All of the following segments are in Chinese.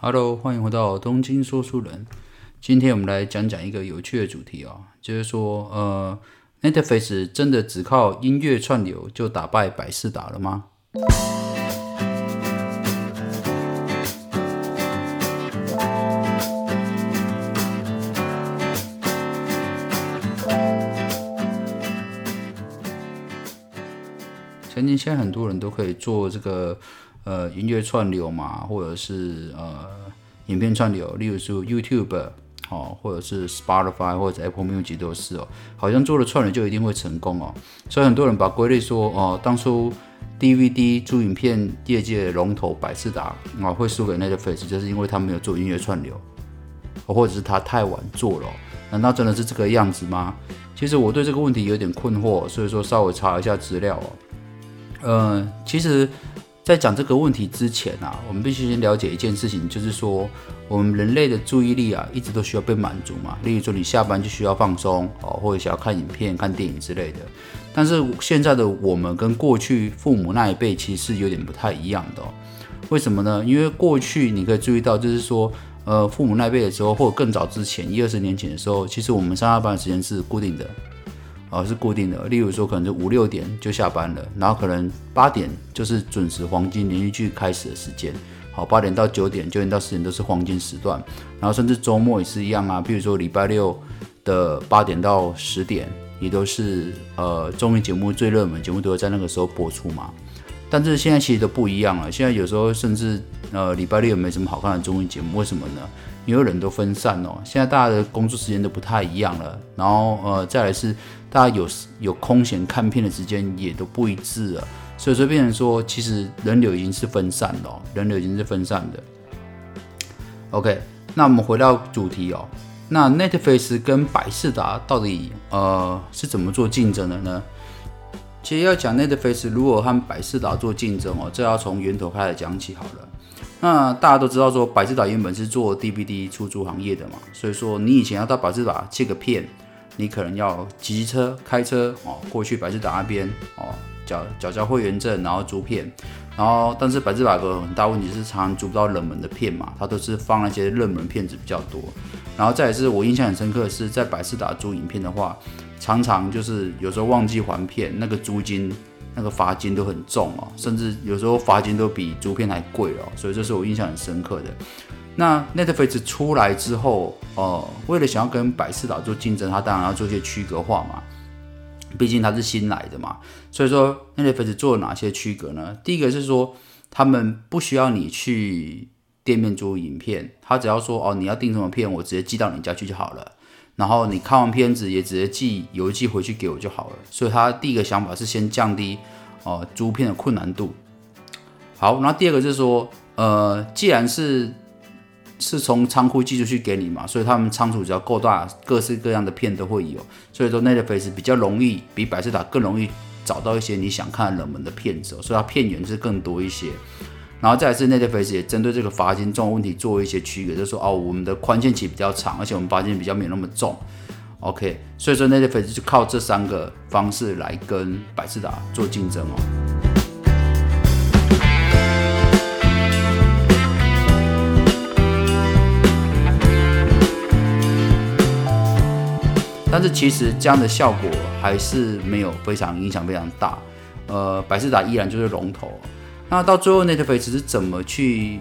Hello，欢迎回到东京说书人。今天我们来讲讲一个有趣的主题啊，就是说，呃，Netflix 真的只靠音乐串流就打败百事达了吗？曾经现在很多人都可以做这个呃音乐串流嘛，或者是呃影片串流，例如说 YouTube 哦，或者是 Spotify 或者 Apple Music 都是哦，好像做了串流就一定会成功哦，所以很多人把归类说哦，当初 DVD 租影片业界龙头百事达啊会输给 Netflix，就是因为他没有做音乐串流，或者是他太晚做了，难道真的是这个样子吗？其实我对这个问题有点困惑，所以说稍微查一下资料哦。呃，其实，在讲这个问题之前啊，我们必须先了解一件事情，就是说，我们人类的注意力啊，一直都需要被满足嘛。例如说，你下班就需要放松哦，或者想要看影片、看电影之类的。但是现在的我们跟过去父母那一辈其实是有点不太一样的。为什么呢？因为过去你可以注意到，就是说，呃，父母那一辈的时候，或者更早之前一二十年前的时候，其实我们上下班的时间是固定的。哦，是固定的。例如说，可能是五六点就下班了，然后可能八点就是准时黄金连续剧开始的时间。好，八点到九点，九点到十点都是黄金时段。然后甚至周末也是一样啊，比如说礼拜六的八点到十点，也都是呃综艺节目最热门节目都会在那个时候播出嘛。但是现在其实都不一样了，现在有时候甚至呃礼拜六也没什么好看的综艺节目，为什么呢？因为人都分散哦，现在大家的工作时间都不太一样了，然后呃再来是大家有有空闲看片的时间也都不一致了，所以说变成说其实人流已经是分散了，人流已经是分散的。OK，那我们回到主题哦，那 Netflix 跟百事达到底呃是怎么做竞争的呢？其实要讲 Netflix 如果和百事达做竞争哦，这要从源头开始讲起好了。那大家都知道说，百事达原本是做 DVD 出租行业的嘛，所以说你以前要到百事达借个片，你可能要骑车、开车哦过去百事达那边哦缴缴交会员证，然后租片，然后但是百事达有个很大问题是常常租不到冷门的片嘛，它都是放那些热门片子比较多，然后再是我印象很深刻的是在百事达租影片的话，常常就是有时候忘记还片，那个租金。那个罚金都很重哦，甚至有时候罚金都比租片还贵哦，所以这是我印象很深刻的。那 Netflix 出来之后，呃，为了想要跟百事达做竞争，它当然要做一些区隔化嘛，毕竟它是新来的嘛。所以说 Netflix 做了哪些区隔呢？第一个是说，他们不需要你去店面租影片，他只要说哦，你要订什么片，我直接寄到你家去就好了。然后你看完片子也直接寄邮寄回去给我就好了，所以他第一个想法是先降低哦租片的困难度。好，然后第二个就是说，呃，既然是是从仓库寄出去给你嘛，所以他们仓储只要够大，各式各样的片都会有，所以说 Netflix 比较容易，比百事达更容易找到一些你想看冷门的片子，所以它片源是更多一些。然后再是 Netflix 也针对这个罚金重问题做一些区别，就是说哦，我们的宽限期比较长，而且我们罚金比较没有那么重。OK，所以说 Netflix 就靠这三个方式来跟百事达做竞争哦。但是其实这样的效果还是没有非常影响非常大，呃，百事达依然就是龙头。那到最后，Netflix 是怎么去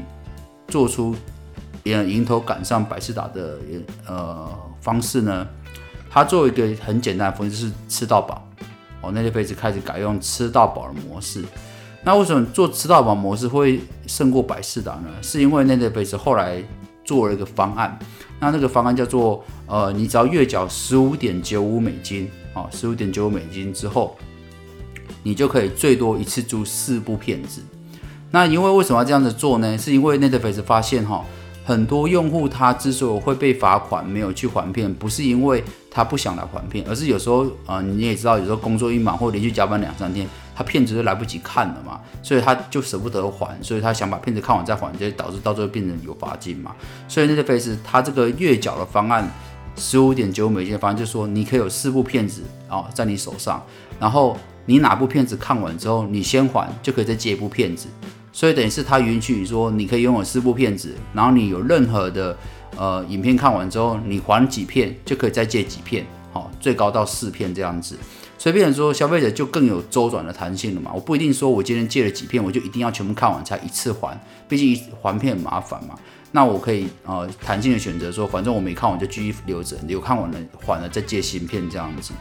做出迎迎头赶上百事达的呃方式呢？他做一个很简单的方式，就是吃到饱。哦，Netflix 开始改用吃到饱的模式。那为什么做吃到饱模式会胜过百事达呢？是因为 Netflix 后来做了一个方案。那那个方案叫做呃，你只要月缴十五点九五美金，哦，十五点九五美金之后，你就可以最多一次租四部片子。那因为为什么要这样子做呢？是因为 Netflix 发现哈，很多用户他之所以会被罚款没有去还片，不是因为他不想来还片，而是有时候啊你也知道，有时候工作一忙或连续加班两三天，他片子都来不及看了嘛，所以他就舍不得还，所以他想把片子看完再还，就导致到最后变成有罚金嘛。所以 Netflix 他这个月缴的方案，十五点九美金的方案，就是说你可以有四部片子啊在你手上，然后你哪部片子看完之后，你先还就可以再接一部片子。所以等于是他允许说你可以拥有四部片子，然后你有任何的呃影片看完之后，你还几片就可以再借几片，好，最高到四片这样子。所以变成说消费者就更有周转的弹性了嘛。我不一定说我今天借了几片，我就一定要全部看完才一次还，毕竟还片很麻烦嘛。那我可以呃弹性的选择说，反正我没看完就继续留着，有看完了还了再借新片这样子。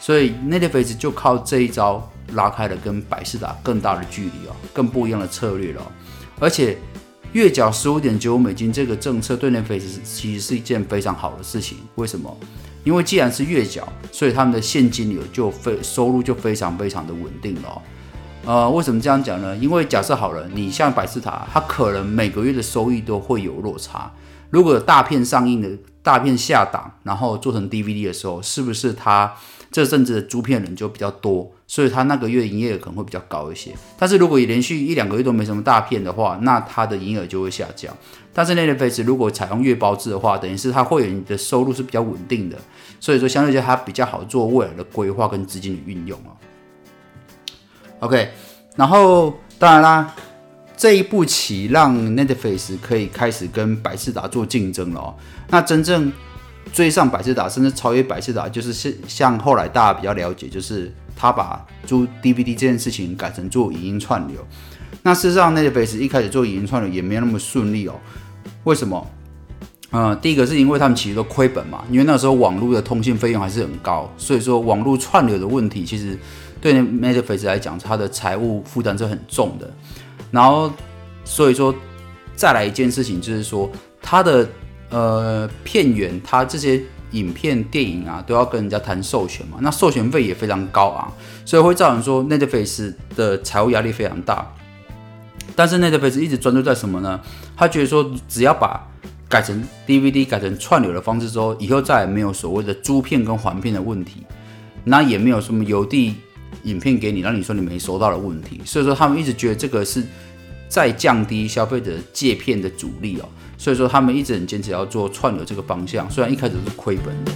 所以 Netflix 就靠这一招拉开了跟百事达更大的距离哦，更不一样的策略了。而且月缴十五点九五美金这个政策对 Netflix 其实是一件非常好的事情。为什么？因为既然是月缴，所以他们的现金流就非收入就非常非常的稳定了。呃，为什么这样讲呢？因为假设好了，你像百事达，它可能每个月的收益都会有落差。如果大片上映的大片下档，然后做成 DVD 的时候，是不是它这阵子的租片人就比较多，所以他那个月营业额可能会比较高一些？但是如果连续一两个月都没什么大片的话，那他的营业额就会下降。但是 Netflix 如果采用月包制的话，等于是他会员的收入是比较稳定的，所以说相对来它比较好做未来的规划跟资金的运用哦。OK，然后当然啦，这一步棋让 Netflix 可以开始跟百事达做竞争了哦。那真正追上百事达，甚至超越百事达，就是像像后来大家比较了解，就是他把租 DVD 这件事情改成做影音串流。那事实上，Netflix 一开始做影音串流也没有那么顺利哦。为什么？嗯，第一个是因为他们其实都亏本嘛，因为那时候网络的通信费用还是很高，所以说网络串流的问题其实。对 Netflix 来讲，它的财务负担是很重的。然后，所以说，再来一件事情就是说，它的呃片源，它这些影片、电影啊，都要跟人家谈授权嘛。那授权费也非常高啊，所以会造成说 Netflix 的财务压力非常大。但是 Netflix 一直专注在什么呢？他觉得说，只要把改成 DVD、改成串流的方式之后，以后再也没有所谓的租片跟还片的问题，那也没有什么邮递。影片给你，让你说你没收到的问题，所以说他们一直觉得这个是在降低消费者借片的阻力哦，所以说他们一直很坚持要做串流这个方向，虽然一开始是亏本的。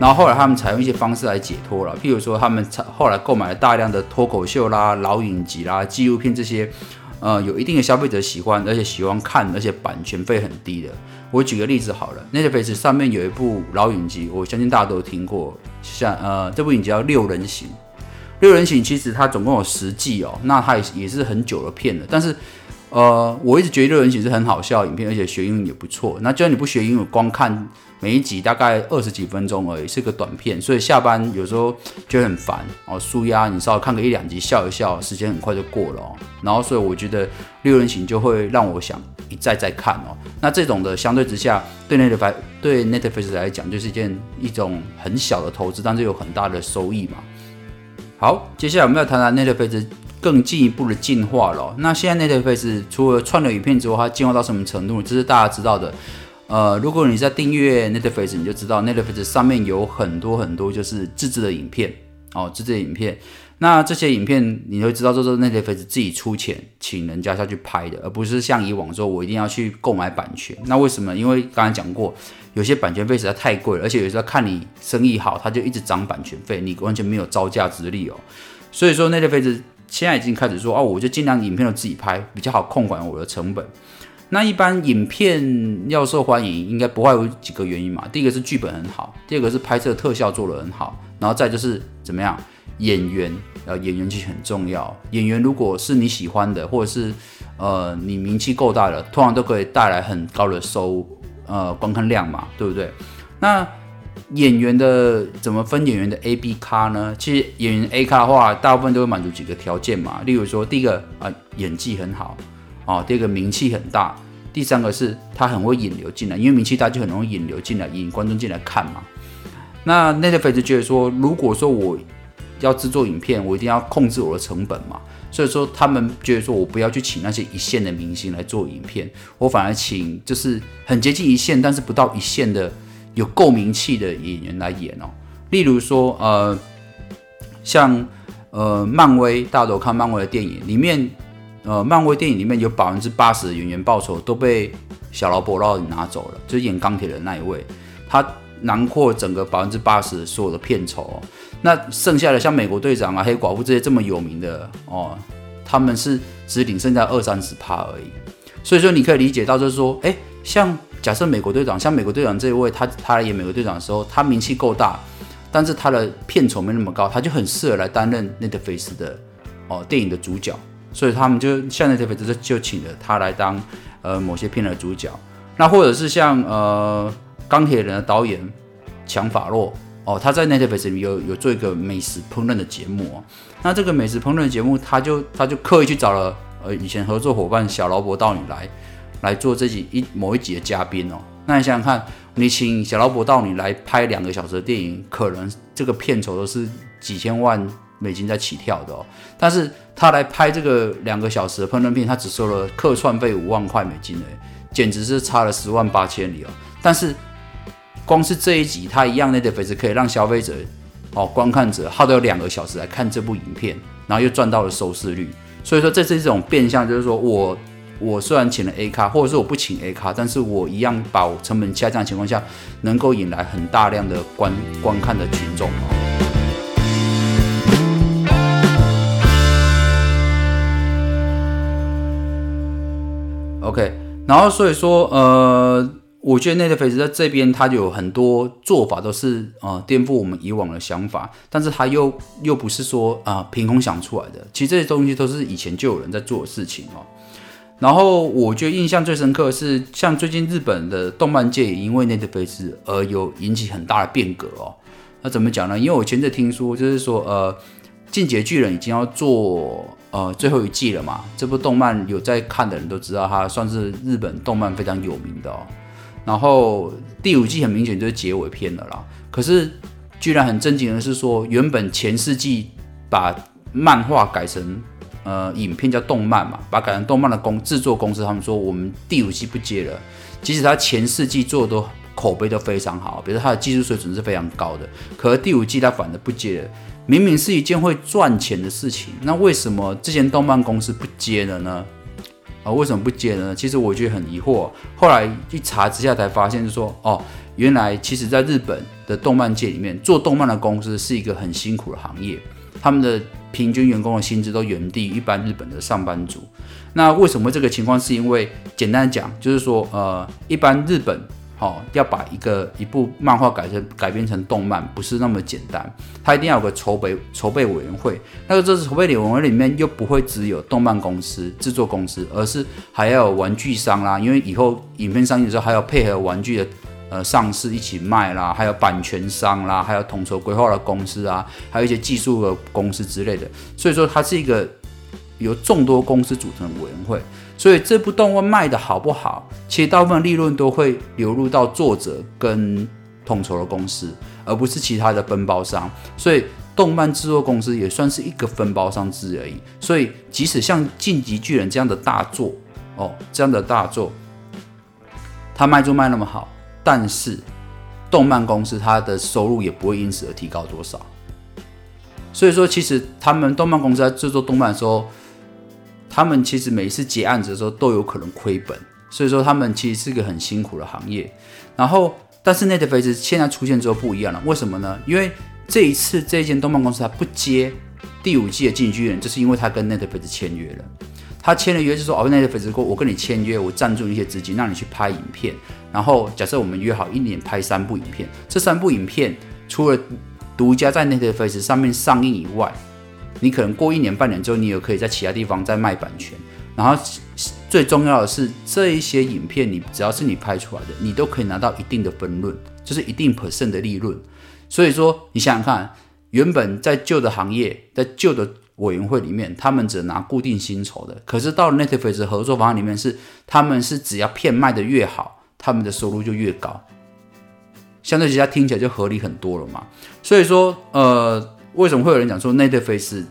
然后后来他们采用一些方式来解脱了，譬如说他们后来购买了大量的脱口秀啦、老影集啦、纪录片这些，呃，有一定的消费者喜欢，而且喜欢看，而且版权费很低的。我举个例子好了，Netflix 上面有一部老影集，我相信大家都听过，像呃这部影集叫《六人行》。六人行其实它总共有十季哦，那它也也是很久的片了，但是。呃，我一直觉得《六人行》是很好笑的影片，而且学英语也不错。那就算你不学英语，光看每一集大概二十几分钟而已，是个短片，所以下班有时候觉得很烦哦，舒压，你稍微看个一两集，笑一笑，时间很快就过了哦。然后，所以我觉得《六人行》就会让我想一再再看哦。那这种的相对之下，对 Netflix 对 Netflix 来讲，就是一件一种很小的投资，但是有很大的收益嘛。好，接下来我们要谈谈 Netflix。更进一步的进化了。那现在 Netflix 除了串流影片之外，它进化到什么程度？这是大家知道的。呃，如果你在订阅 Netflix，你就知道 Netflix 上面有很多很多就是自制的影片哦，自制的影片。那这些影片你会知道，这是 Netflix 自己出钱请人家下去拍的，而不是像以往说我一定要去购买版权。那为什么？因为刚才讲过，有些版权费实在太贵了，而且有时候看你生意好，它就一直涨版权费，你完全没有招架之力哦。所以说 Netflix。现在已经开始说哦，我就尽量影片都自己拍，比较好控管我的成本。那一般影片要受欢迎，应该不会有几个原因嘛。第一个是剧本很好，第二个是拍摄特效做得很好，然后再就是怎么样，演员呃演员其实很重要。演员如果是你喜欢的，或者是呃你名气够大的，通常都可以带来很高的收呃观看量嘛，对不对？那演员的怎么分演员的 A、B 咖呢？其实演员 A 咖的话，大部分都会满足几个条件嘛。例如说，第一个啊，演技很好哦；第二个名气很大；第三个是他很会引流进来，因为名气大就很容易引流进来，引观众进来看嘛。那 Netflix 觉得说，如果说我要制作影片，我一定要控制我的成本嘛，所以说他们觉得说我不要去请那些一线的明星来做影片，我反而请就是很接近一线，但是不到一线的。有够名气的演员来演哦，例如说，呃，像呃漫威，大家都看漫威的电影里面，呃，漫威电影里面有百分之八十的演员报酬都被小劳勃劳拿走了，就是演钢铁的那一位，他囊括整个百分之八十所有的片酬。那剩下的像美国队长啊、黑寡妇这些这么有名的哦，他们是只领剩下二三十趴而已。所以说你可以理解到，就是说，哎，像假设美国队长，像美国队长这一位，他他来演美国队长的时候，他名气够大，但是他的片酬没那么高，他就很适合来担任 Netflix 的哦电影的主角。所以他们就像 Netflix 就就请了他来当呃某些片的主角。那或者是像呃钢铁人的导演强法洛哦，他在 Netflix 有有做一个美食烹饪的节目哦。那这个美食烹饪节目，他就他就刻意去找了。呃，以前合作伙伴小劳勃道尼来来做这集一某一集的嘉宾哦。那你想想看，你请小劳勃道你来拍两个小时的电影，可能这个片酬都是几千万美金在起跳的哦。但是他来拍这个两个小时的烹饪片，他只收了客串费五万块美金诶，简直是差了十万八千里哦。但是光是这一集，他一样那的粉丝可以让消费者哦观看者耗掉两个小时来看这部影片，然后又赚到了收视率。所以说，这是一种变相，就是说我我虽然请了 A 咖，或者是我不请 A 咖，但是我一样把我成本下降的情况下，能够引来很大量的观观看的群众。OK，然后所以说，呃。我觉得 Netflix 在这边，它有很多做法都是呃颠覆我们以往的想法，但是它又又不是说啊凭空想出来的。其实这些东西都是以前就有人在做的事情哦。然后我觉得印象最深刻的是，像最近日本的动漫界也因为 Netflix 而有引起很大的变革哦。那怎么讲呢？因为我前阵听说，就是说呃，进阶巨人已经要做呃最后一季了嘛。这部动漫有在看的人都知道，它算是日本动漫非常有名的哦。然后第五季很明显就是结尾篇了啦。可是居然很震惊的是说，原本前四季把漫画改成呃影片叫动漫嘛，把改成动漫的公制作公司他们说我们第五季不接了。即使他前四季做的都口碑都非常好，比如他的技术水准是非常高的，可是第五季他反而不接了。明明是一件会赚钱的事情，那为什么这间动漫公司不接了呢？啊，为什么不接呢？其实我觉得很疑惑。后来一查之下才发现，就说哦，原来其实在日本的动漫界里面，做动漫的公司是一个很辛苦的行业，他们的平均员工的薪资都远低于一般日本的上班族。那为什么这个情况？是因为简单讲，就是说呃，一般日本。好，要把一个一部漫画改成改编成动漫，不是那么简单。它一定要有个筹备筹备委员会。那个这是筹备委员会里面又不会只有动漫公司、制作公司，而是还要有玩具商啦。因为以后影片上映的时候，还要配合玩具的呃上市一起卖啦，还有版权商啦，还有统筹规划的公司啊，还有一些技术的公司之类的。所以说，它是一个由众多公司组成的委员会。所以这部动画卖的好不好，其实大部分利润都会流入到作者跟统筹的公司，而不是其他的分包商。所以动漫制作公司也算是一个分包商之而已。所以即使像《晋级巨人》这样的大作哦，这样的大作，它卖就卖那么好，但是动漫公司它的收入也不会因此而提高多少。所以说，其实他们动漫公司在制作动漫的时候。他们其实每一次结案子的时候都有可能亏本，所以说他们其实是个很辛苦的行业。然后，但是 Netflix 现在出现之后不一样了，为什么呢？因为这一次这间动漫公司它不接第五季的进剧人，就是因为他跟 Netflix 签约了。他签了约就说，哦，Netflix 说，我跟你签约，我赞助一些资金，让你去拍影片。然后假设我们约好一年拍三部影片，这三部影片除了独家在 Netflix 上面上映以外，你可能过一年半年之后，你也可以在其他地方再卖版权。然后最重要的是，这一些影片你只要是你拍出来的，你都可以拿到一定的分润，就是一定 percent 的利润。所以说，你想想看，原本在旧的行业，在旧的委员会里面，他们只拿固定薪酬的。可是到了 Netflix 合作方案里面，是他们是只要片卖的越好，他们的收入就越高。相对之下听起来就合理很多了嘛。所以说，呃。为什么会有人讲说 Netflix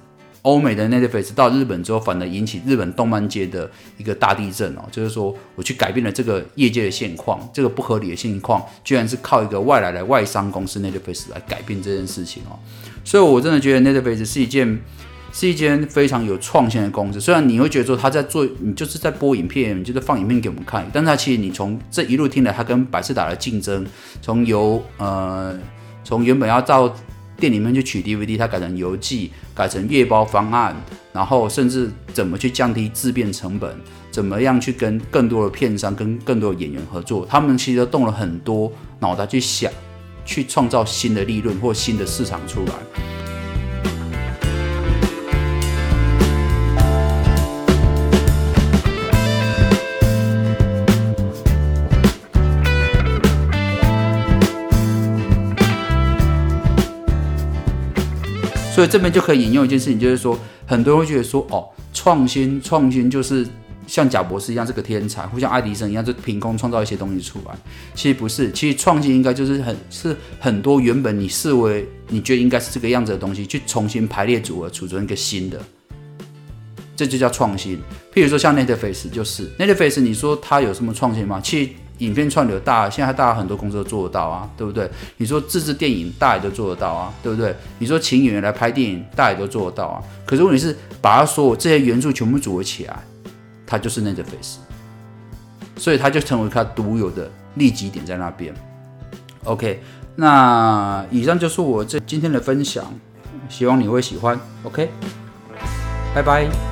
欧美的 Netflix 到日本之后，反而引起日本动漫界的一个大地震哦？就是说，我去改变了这个业界的现况，这个不合理的现况，居然是靠一个外来的外商公司 Netflix 来改变这件事情哦。所以，我真的觉得 Netflix 是一件是一间非常有创新的公司。虽然你会觉得说他在做，你就是在播影片，你就在放影片给我们看，但他其实你从这一路听来，他跟百事达的竞争，从由呃从原本要到店里面去取 DVD，它改成邮寄，改成月包方案，然后甚至怎么去降低自变成本，怎么样去跟更多的片商、跟更多的演员合作，他们其实都动了很多脑袋去想，去创造新的利润或新的市场出来。所以这边就可以引用一件事情，就是说，很多人会觉得说，哦，创新创新就是像贾博士一样是个天才，或像爱迪生一样，就凭空创造一些东西出来。其实不是，其实创新应该就是很是很多原本你视为你觉得应该是这个样子的东西，去重新排列组合，储存一个新的，这就叫创新。譬如说像 Netflix 就是 Netflix，你说它有什么创新吗？其实。影片串流大，现在大家很多公司都做得到啊，对不对？你说自制电影，大家都做得到啊，对不对？你说请演员来拍电影，大家都做得到啊。可是问题是，把它所有这些元素全部组合起来，它就是 Netflix，所以它就成为它独有的利基点在那边。OK，那以上就是我这今天的分享，希望你会喜欢。OK，拜拜。